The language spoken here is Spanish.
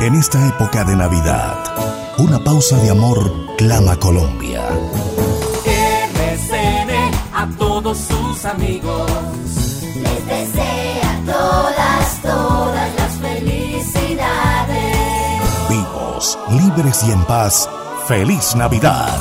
En esta época de Navidad, una pausa de amor clama Colombia. RCN a todos sus amigos. Les desea todas, todas las felicidades. Vivos, libres y en paz. ¡Feliz Navidad!